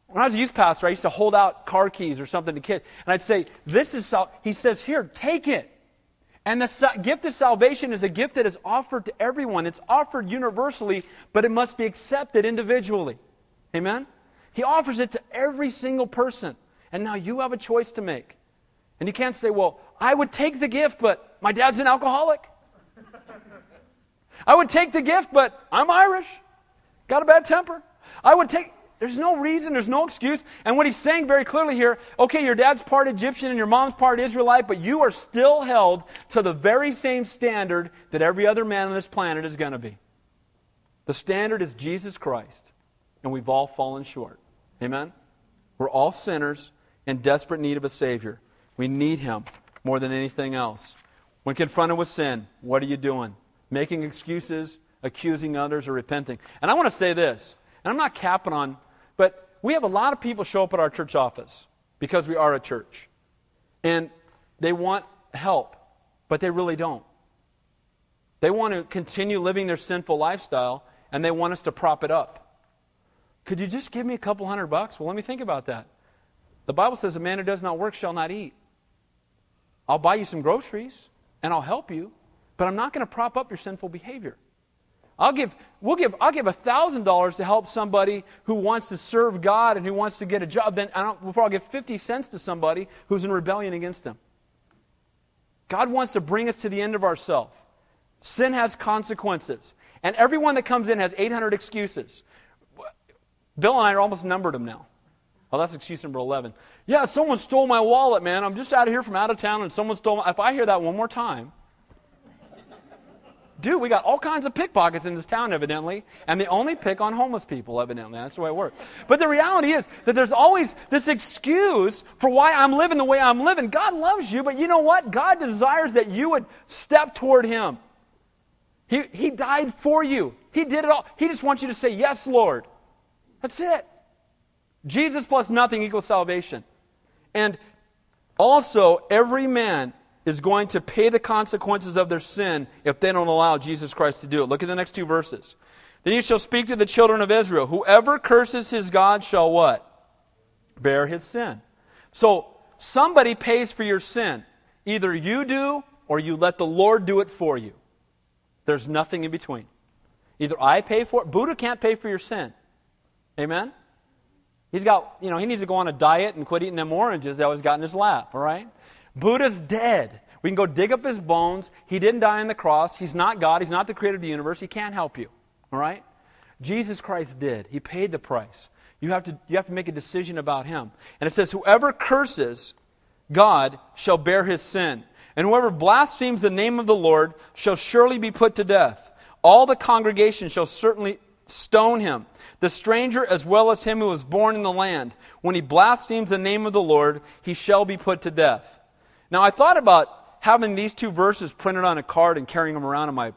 When I was a youth pastor, I used to hold out car keys or something to kids, and I'd say, This is, sal-. he says, Here, take it. And the gift of salvation is a gift that is offered to everyone. It's offered universally, but it must be accepted individually. Amen? He offers it to every single person. And now you have a choice to make. And you can't say, well, I would take the gift, but my dad's an alcoholic. I would take the gift, but I'm Irish. Got a bad temper. I would take. There's no reason, there's no excuse. And what he's saying very clearly here okay, your dad's part Egyptian and your mom's part Israelite, but you are still held to the very same standard that every other man on this planet is going to be. The standard is Jesus Christ, and we've all fallen short. Amen? We're all sinners in desperate need of a Savior. We need Him more than anything else. When confronted with sin, what are you doing? Making excuses, accusing others, or repenting? And I want to say this, and I'm not capping on but we have a lot of people show up at our church office because we are a church. And they want help, but they really don't. They want to continue living their sinful lifestyle, and they want us to prop it up. Could you just give me a couple hundred bucks? Well, let me think about that. The Bible says, A man who does not work shall not eat. I'll buy you some groceries, and I'll help you, but I'm not going to prop up your sinful behavior. I'll give, we'll give, I'll give $1,000 to help somebody who wants to serve God and who wants to get a job. Then I don't, before I'll give 50 cents to somebody who's in rebellion against Him. God wants to bring us to the end of ourselves. Sin has consequences. And everyone that comes in has 800 excuses. Bill and I are almost numbered them now. Oh, that's excuse number 11. Yeah, someone stole my wallet, man. I'm just out of here from out of town and someone stole my. If I hear that one more time, Dude, we got all kinds of pickpockets in this town, evidently, and they only pick on homeless people, evidently. That's the way it works. But the reality is that there's always this excuse for why I'm living the way I'm living. God loves you, but you know what? God desires that you would step toward Him. He, he died for you, He did it all. He just wants you to say, Yes, Lord. That's it. Jesus plus nothing equals salvation. And Also, every man is going to pay the consequences of their sin if they don't allow Jesus Christ to do it. Look at the next two verses. Then you shall speak to the children of Israel. Whoever curses his God shall what? Bear his sin. So, somebody pays for your sin. Either you do or you let the Lord do it for you. There's nothing in between. Either I pay for it. Buddha can't pay for your sin. Amen? He's got, you know, he needs to go on a diet and quit eating them oranges that always got in his lap, all right? Buddha's dead. We can go dig up his bones. He didn't die on the cross. He's not God. He's not the creator of the universe. He can't help you, all right? Jesus Christ did. He paid the price. You have to, you have to make a decision about him. And it says, Whoever curses God shall bear his sin. And whoever blasphemes the name of the Lord shall surely be put to death. All the congregation shall certainly stone him, the stranger as well as him who was born in the land. When he blasphemes the name of the Lord, he shall be put to death. Now, I thought about having these two verses printed on a card and carrying them around in my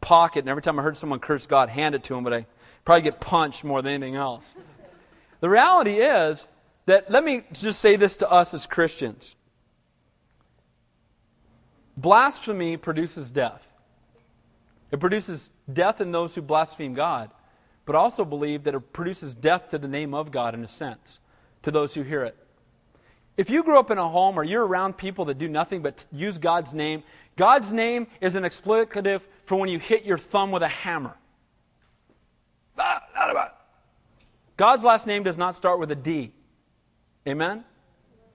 pocket, and every time I heard someone curse God, hand it to him, but I probably get punched more than anything else. The reality is that, let me just say this to us as Christians blasphemy produces death. It produces death in those who blaspheme God, but also believe that it produces death to the name of God in a sense, to those who hear it. If you grew up in a home or you're around people that do nothing but use God's name, God's name is an explicative for when you hit your thumb with a hammer. God's last name does not start with a D. Amen?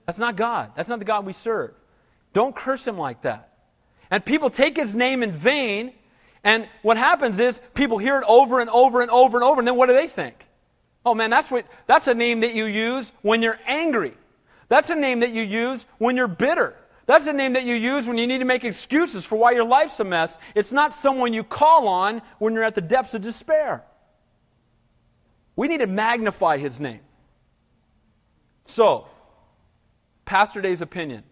That's not God. That's not the God we serve. Don't curse him like that. And people take his name in vain, and what happens is people hear it over and over and over and over, and then what do they think? Oh man, that's what that's a name that you use when you're angry. That's a name that you use when you're bitter. That's a name that you use when you need to make excuses for why your life's a mess. It's not someone you call on when you're at the depths of despair. We need to magnify his name. So, Pastor Dave's opinion.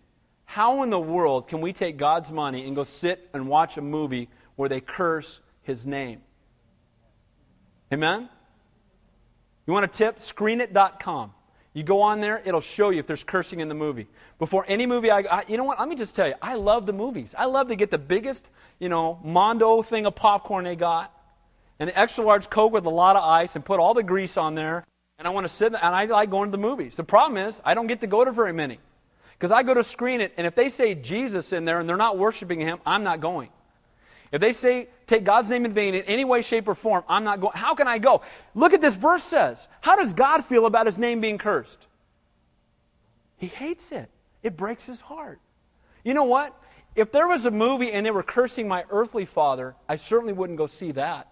How in the world can we take God's money and go sit and watch a movie where they curse his name? Amen? You want a tip? Screenit.com. You go on there, it'll show you if there's cursing in the movie. Before any movie, I, I, you know what? Let me just tell you, I love the movies. I love to get the biggest, you know, Mondo thing of popcorn they got, and an extra large Coke with a lot of ice, and put all the grease on there. And I want to sit, and I like going to the movies. The problem is, I don't get to go to very many. Because I go to screen it, and if they say Jesus in there and they're not worshiping Him, I'm not going. If they say, take God's name in vain in any way, shape, or form, I'm not going. How can I go? Look at this verse says. How does God feel about his name being cursed? He hates it. It breaks his heart. You know what? If there was a movie and they were cursing my earthly father, I certainly wouldn't go see that.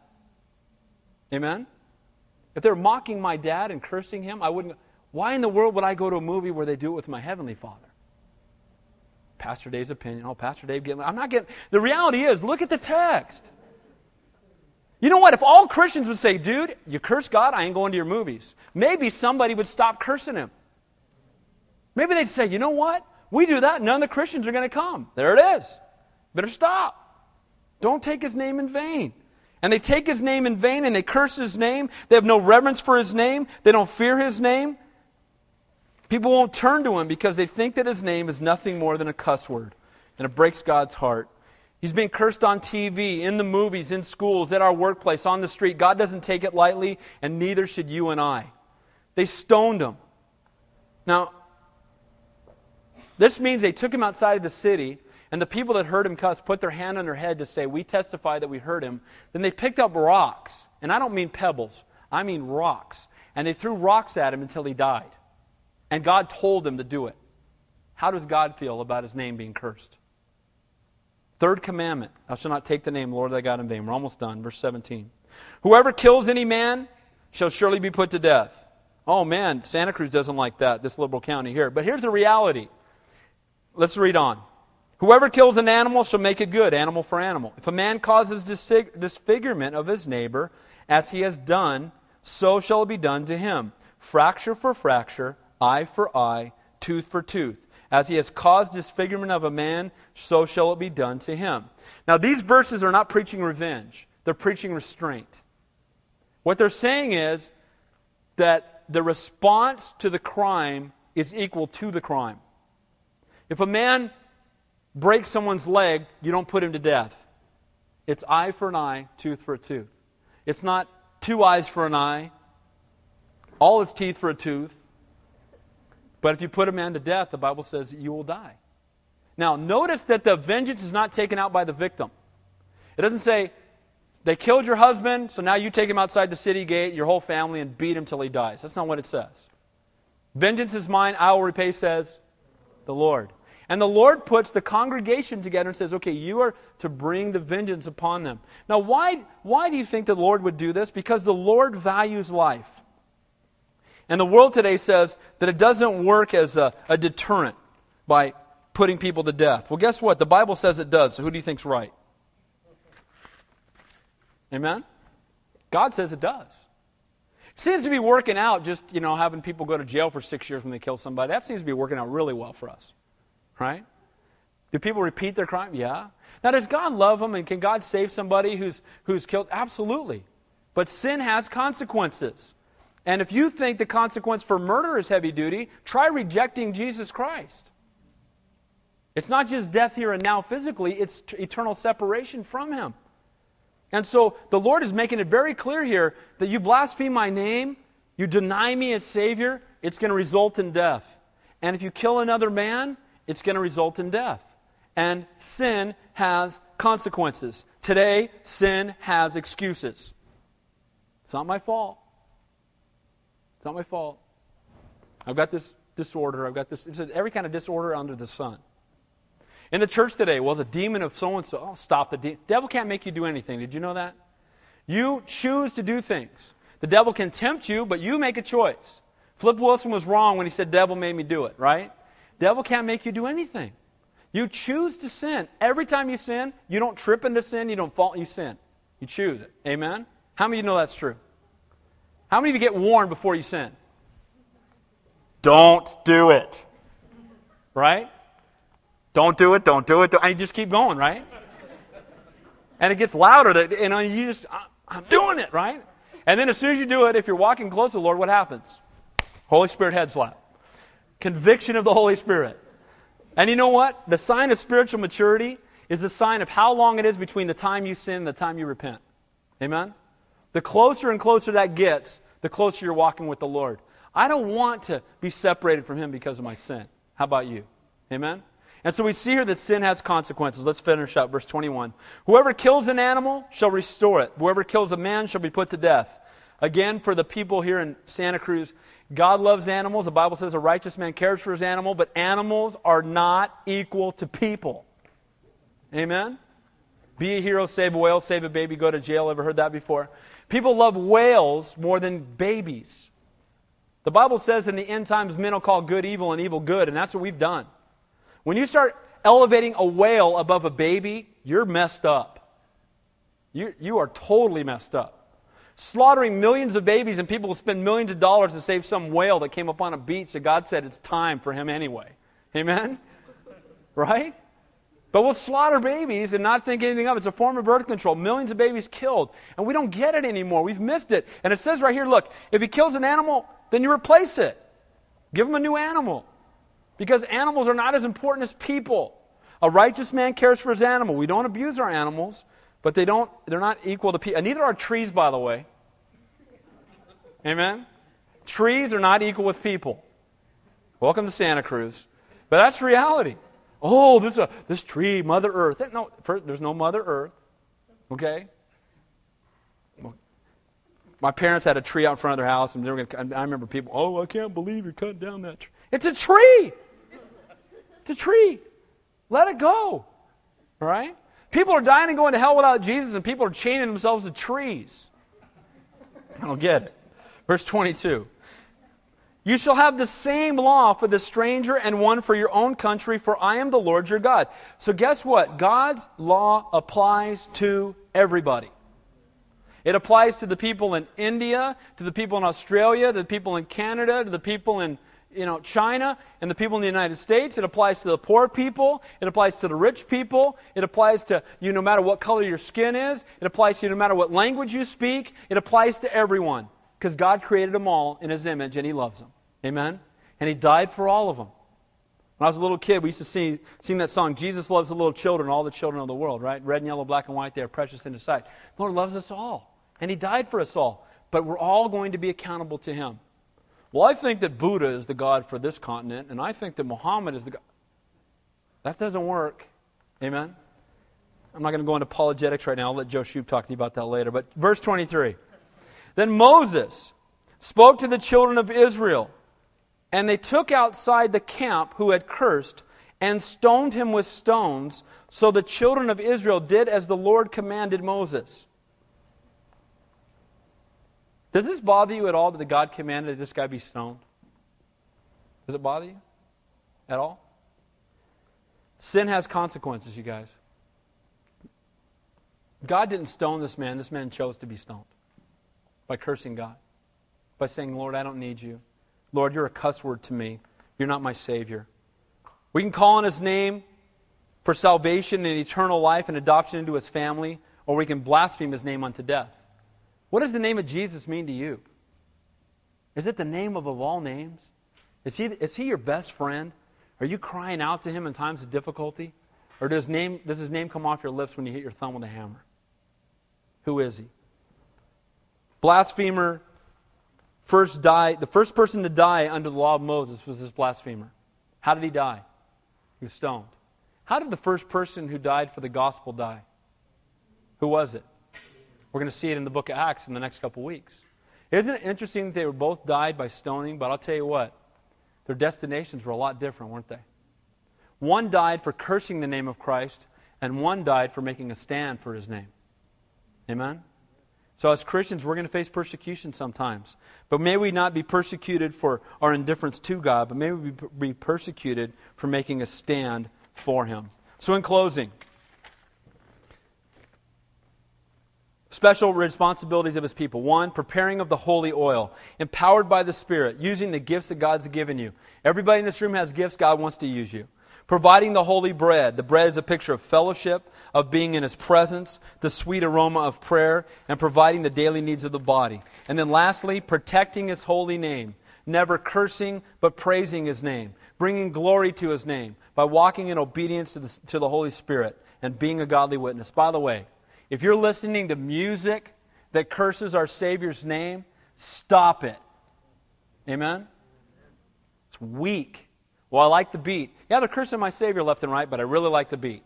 Amen? If they're mocking my dad and cursing him, I wouldn't. Why in the world would I go to a movie where they do it with my heavenly father? Pastor Dave's opinion. Oh, Pastor Dave, getting, I'm not getting. The reality is, look at the text. You know what? If all Christians would say, dude, you curse God, I ain't going to your movies, maybe somebody would stop cursing him. Maybe they'd say, you know what? We do that, none of the Christians are going to come. There it is. Better stop. Don't take his name in vain. And they take his name in vain and they curse his name. They have no reverence for his name. They don't fear his name. People won't turn to him because they think that his name is nothing more than a cuss word. And it breaks God's heart. He's being cursed on TV, in the movies, in schools, at our workplace, on the street. God doesn't take it lightly, and neither should you and I. They stoned him. Now, this means they took him outside of the city, and the people that heard him cuss put their hand on their head to say, We testify that we heard him. Then they picked up rocks, and I don't mean pebbles, I mean rocks. And they threw rocks at him until he died. And God told them to do it. How does God feel about his name being cursed? Third commandment Thou shalt not take the name Lord thy God in vain. We're almost done. Verse 17. Whoever kills any man shall surely be put to death. Oh man, Santa Cruz doesn't like that, this liberal county here. But here's the reality. Let's read on. Whoever kills an animal shall make it good, animal for animal. If a man causes disfigurement of his neighbor, as he has done, so shall it be done to him. Fracture for fracture, eye for eye, tooth for tooth. As he has caused disfigurement of a man, so shall it be done to him. Now, these verses are not preaching revenge, they're preaching restraint. What they're saying is that the response to the crime is equal to the crime. If a man breaks someone's leg, you don't put him to death. It's eye for an eye, tooth for a tooth. It's not two eyes for an eye, all its teeth for a tooth. But if you put a man to death, the Bible says you will die. Now, notice that the vengeance is not taken out by the victim. It doesn't say, they killed your husband, so now you take him outside the city gate, your whole family, and beat him till he dies. That's not what it says. Vengeance is mine, I will repay, says the Lord. And the Lord puts the congregation together and says, okay, you are to bring the vengeance upon them. Now, why, why do you think the Lord would do this? Because the Lord values life. And the world today says that it doesn't work as a, a deterrent by putting people to death. Well, guess what? The Bible says it does. So who do you think's right? Amen? God says it does. It seems to be working out just, you know, having people go to jail for six years when they kill somebody. That seems to be working out really well for us. Right? Do people repeat their crime? Yeah. Now, does God love them and can God save somebody who's, who's killed? Absolutely. But sin has consequences. And if you think the consequence for murder is heavy duty, try rejecting Jesus Christ. It's not just death here and now physically, it's t- eternal separation from Him. And so the Lord is making it very clear here that you blaspheme my name, you deny me as Savior, it's going to result in death. And if you kill another man, it's going to result in death. And sin has consequences. Today, sin has excuses. It's not my fault. It's not my fault. I've got this disorder. I've got this. It's every kind of disorder under the sun. In the church today, well, the demon of so and so, oh, stop the de- devil can't make you do anything. Did you know that? You choose to do things. The devil can tempt you, but you make a choice. Flip Wilson was wrong when he said, Devil made me do it, right? Devil can't make you do anything. You choose to sin. Every time you sin, you don't trip into sin, you don't fall, you sin. You choose it. Amen? How many of you know that's true? How many of you get warned before you sin? Don't do it. Right? Don't do it, don't do it. Don't, and you just keep going, right? And it gets louder. That, you you just, I'm doing it, right? And then as soon as you do it, if you're walking close to the Lord, what happens? Holy Spirit head slap. Conviction of the Holy Spirit. And you know what? The sign of spiritual maturity is the sign of how long it is between the time you sin and the time you repent. Amen? The closer and closer that gets, the closer you're walking with the Lord. I don't want to be separated from Him because of my sin. How about you? Amen? And so we see here that sin has consequences. Let's finish up verse 21. Whoever kills an animal shall restore it. Whoever kills a man shall be put to death. Again, for the people here in Santa Cruz, God loves animals. The Bible says a righteous man cares for his animal, but animals are not equal to people. Amen? Be a hero, save a whale, save a baby, go to jail. Ever heard that before? People love whales more than babies. The Bible says in the end times men will call good evil and evil good, and that's what we've done. When you start elevating a whale above a baby, you're messed up. You, you are totally messed up. Slaughtering millions of babies, and people will spend millions of dollars to save some whale that came up on a beach that God said it's time for him anyway. Amen? Right? But we'll slaughter babies and not think anything of it. It's a form of birth control. Millions of babies killed. And we don't get it anymore. We've missed it. And it says right here look, if he kills an animal, then you replace it. Give him a new animal. Because animals are not as important as people. A righteous man cares for his animal. We don't abuse our animals, but they don't, they're not equal to people. And neither are trees, by the way. Amen? Trees are not equal with people. Welcome to Santa Cruz. But that's reality. Oh, this, uh, this tree, Mother Earth. No, first, there's no Mother Earth. Okay? My parents had a tree out in front of their house, and they were going I remember people, oh, I can't believe you're cutting down that tree. It's a tree. It's a tree. Let it go. All right? People are dying and going to hell without Jesus, and people are chaining themselves to trees. I don't get it. Verse 22. You shall have the same law for the stranger and one for your own country, for I am the Lord your God. So, guess what? God's law applies to everybody. It applies to the people in India, to the people in Australia, to the people in Canada, to the people in you know, China and the people in the United States. It applies to the poor people. It applies to the rich people. It applies to you no matter what color your skin is. It applies to you no matter what language you speak. It applies to everyone because God created them all in His image and He loves them. Amen? And He died for all of them. When I was a little kid, we used to sing, sing that song, Jesus loves the little children, all the children of the world, right? Red and yellow, black and white, they are precious in His sight. The Lord loves us all, and He died for us all. But we're all going to be accountable to Him. Well, I think that Buddha is the God for this continent, and I think that Muhammad is the God. That doesn't work. Amen? I'm not going to go into apologetics right now. I'll let Joe Shoup talk to you about that later. But verse 23. Then Moses spoke to the children of Israel, and they took outside the camp who had cursed and stoned him with stones. So the children of Israel did as the Lord commanded Moses. Does this bother you at all that the God commanded this guy be stoned? Does it bother you at all? Sin has consequences, you guys. God didn't stone this man, this man chose to be stoned by cursing God, by saying, Lord, I don't need you. Lord, you're a cuss word to me. You're not my Savior. We can call on His name for salvation and eternal life and adoption into His family, or we can blaspheme His name unto death. What does the name of Jesus mean to you? Is it the name of, all names? Is he, is he your best friend? Are you crying out to Him in times of difficulty? Or does, name, does His name come off your lips when you hit your thumb with a hammer? Who is He? Blasphemer first died, the first person to die under the law of Moses was this blasphemer. How did he die? He was stoned. How did the first person who died for the gospel die? Who was it? We're going to see it in the book of Acts in the next couple weeks. Isn't it interesting that they were both died by stoning? But I'll tell you what, their destinations were a lot different, weren't they? One died for cursing the name of Christ, and one died for making a stand for his name. Amen? So, as Christians, we're going to face persecution sometimes. But may we not be persecuted for our indifference to God, but may we be persecuted for making a stand for Him. So, in closing, special responsibilities of His people. One, preparing of the holy oil, empowered by the Spirit, using the gifts that God's given you. Everybody in this room has gifts, God wants to use you. Providing the holy bread. The bread is a picture of fellowship, of being in His presence, the sweet aroma of prayer, and providing the daily needs of the body. And then lastly, protecting His holy name. Never cursing, but praising His name. Bringing glory to His name by walking in obedience to the, to the Holy Spirit and being a godly witness. By the way, if you're listening to music that curses our Savior's name, stop it. Amen? It's weak. Well, I like the beat. Yeah, they're cursing my Savior left and right, but I really like the beat.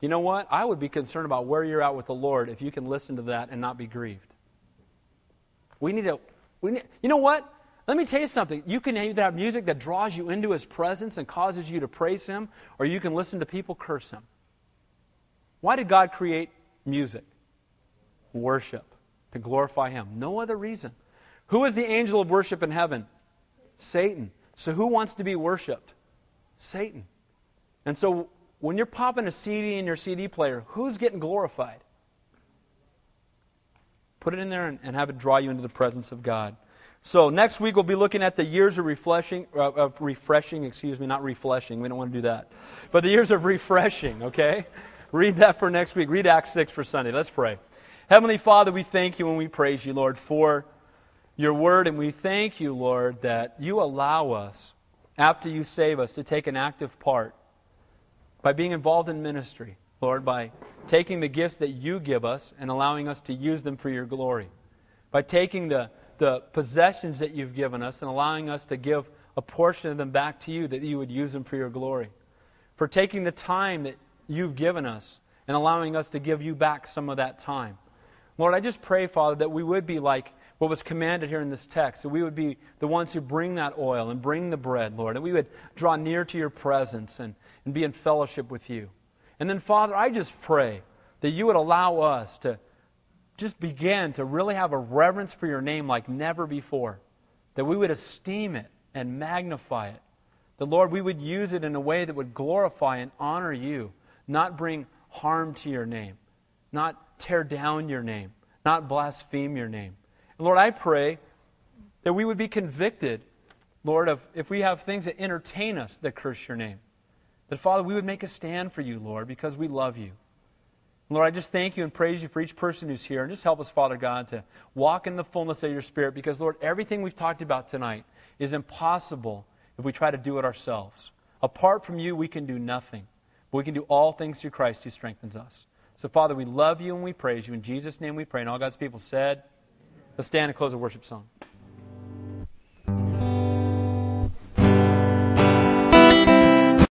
You know what? I would be concerned about where you're at with the Lord if you can listen to that and not be grieved. We need to, we need, you know what? Let me tell you something. You can either have music that draws you into His presence and causes you to praise Him, or you can listen to people curse Him. Why did God create music? Worship, to glorify Him. No other reason. Who is the angel of worship in heaven? Satan. So who wants to be worshiped? Satan. And so when you're popping a CD in your CD player, who's getting glorified? Put it in there and, and have it draw you into the presence of God. So next week we'll be looking at the years of refreshing, uh, of refreshing, excuse me, not refreshing. We don't want to do that, but the years of refreshing. Okay, read that for next week. Read Acts six for Sunday. Let's pray. Heavenly Father, we thank you and we praise you, Lord, for your word, and we thank you, Lord, that you allow us, after you save us, to take an active part by being involved in ministry, Lord, by taking the gifts that you give us and allowing us to use them for your glory, by taking the, the possessions that you've given us and allowing us to give a portion of them back to you that you would use them for your glory, for taking the time that you've given us and allowing us to give you back some of that time. Lord, I just pray, Father, that we would be like what was commanded here in this text, that we would be the ones who bring that oil and bring the bread, Lord, that we would draw near to your presence and, and be in fellowship with you. And then, Father, I just pray that you would allow us to just begin to really have a reverence for your name like never before, that we would esteem it and magnify it. That, Lord, we would use it in a way that would glorify and honor you, not bring harm to your name, not tear down your name, not blaspheme your name. Lord, I pray that we would be convicted, Lord, of if we have things that entertain us that curse your name. That, Father, we would make a stand for you, Lord, because we love you. Lord, I just thank you and praise you for each person who's here. And just help us, Father God, to walk in the fullness of your Spirit because, Lord, everything we've talked about tonight is impossible if we try to do it ourselves. Apart from you, we can do nothing. But we can do all things through Christ who strengthens us. So, Father, we love you and we praise you. In Jesus' name we pray. And all God's people said, let's stand and close a worship song.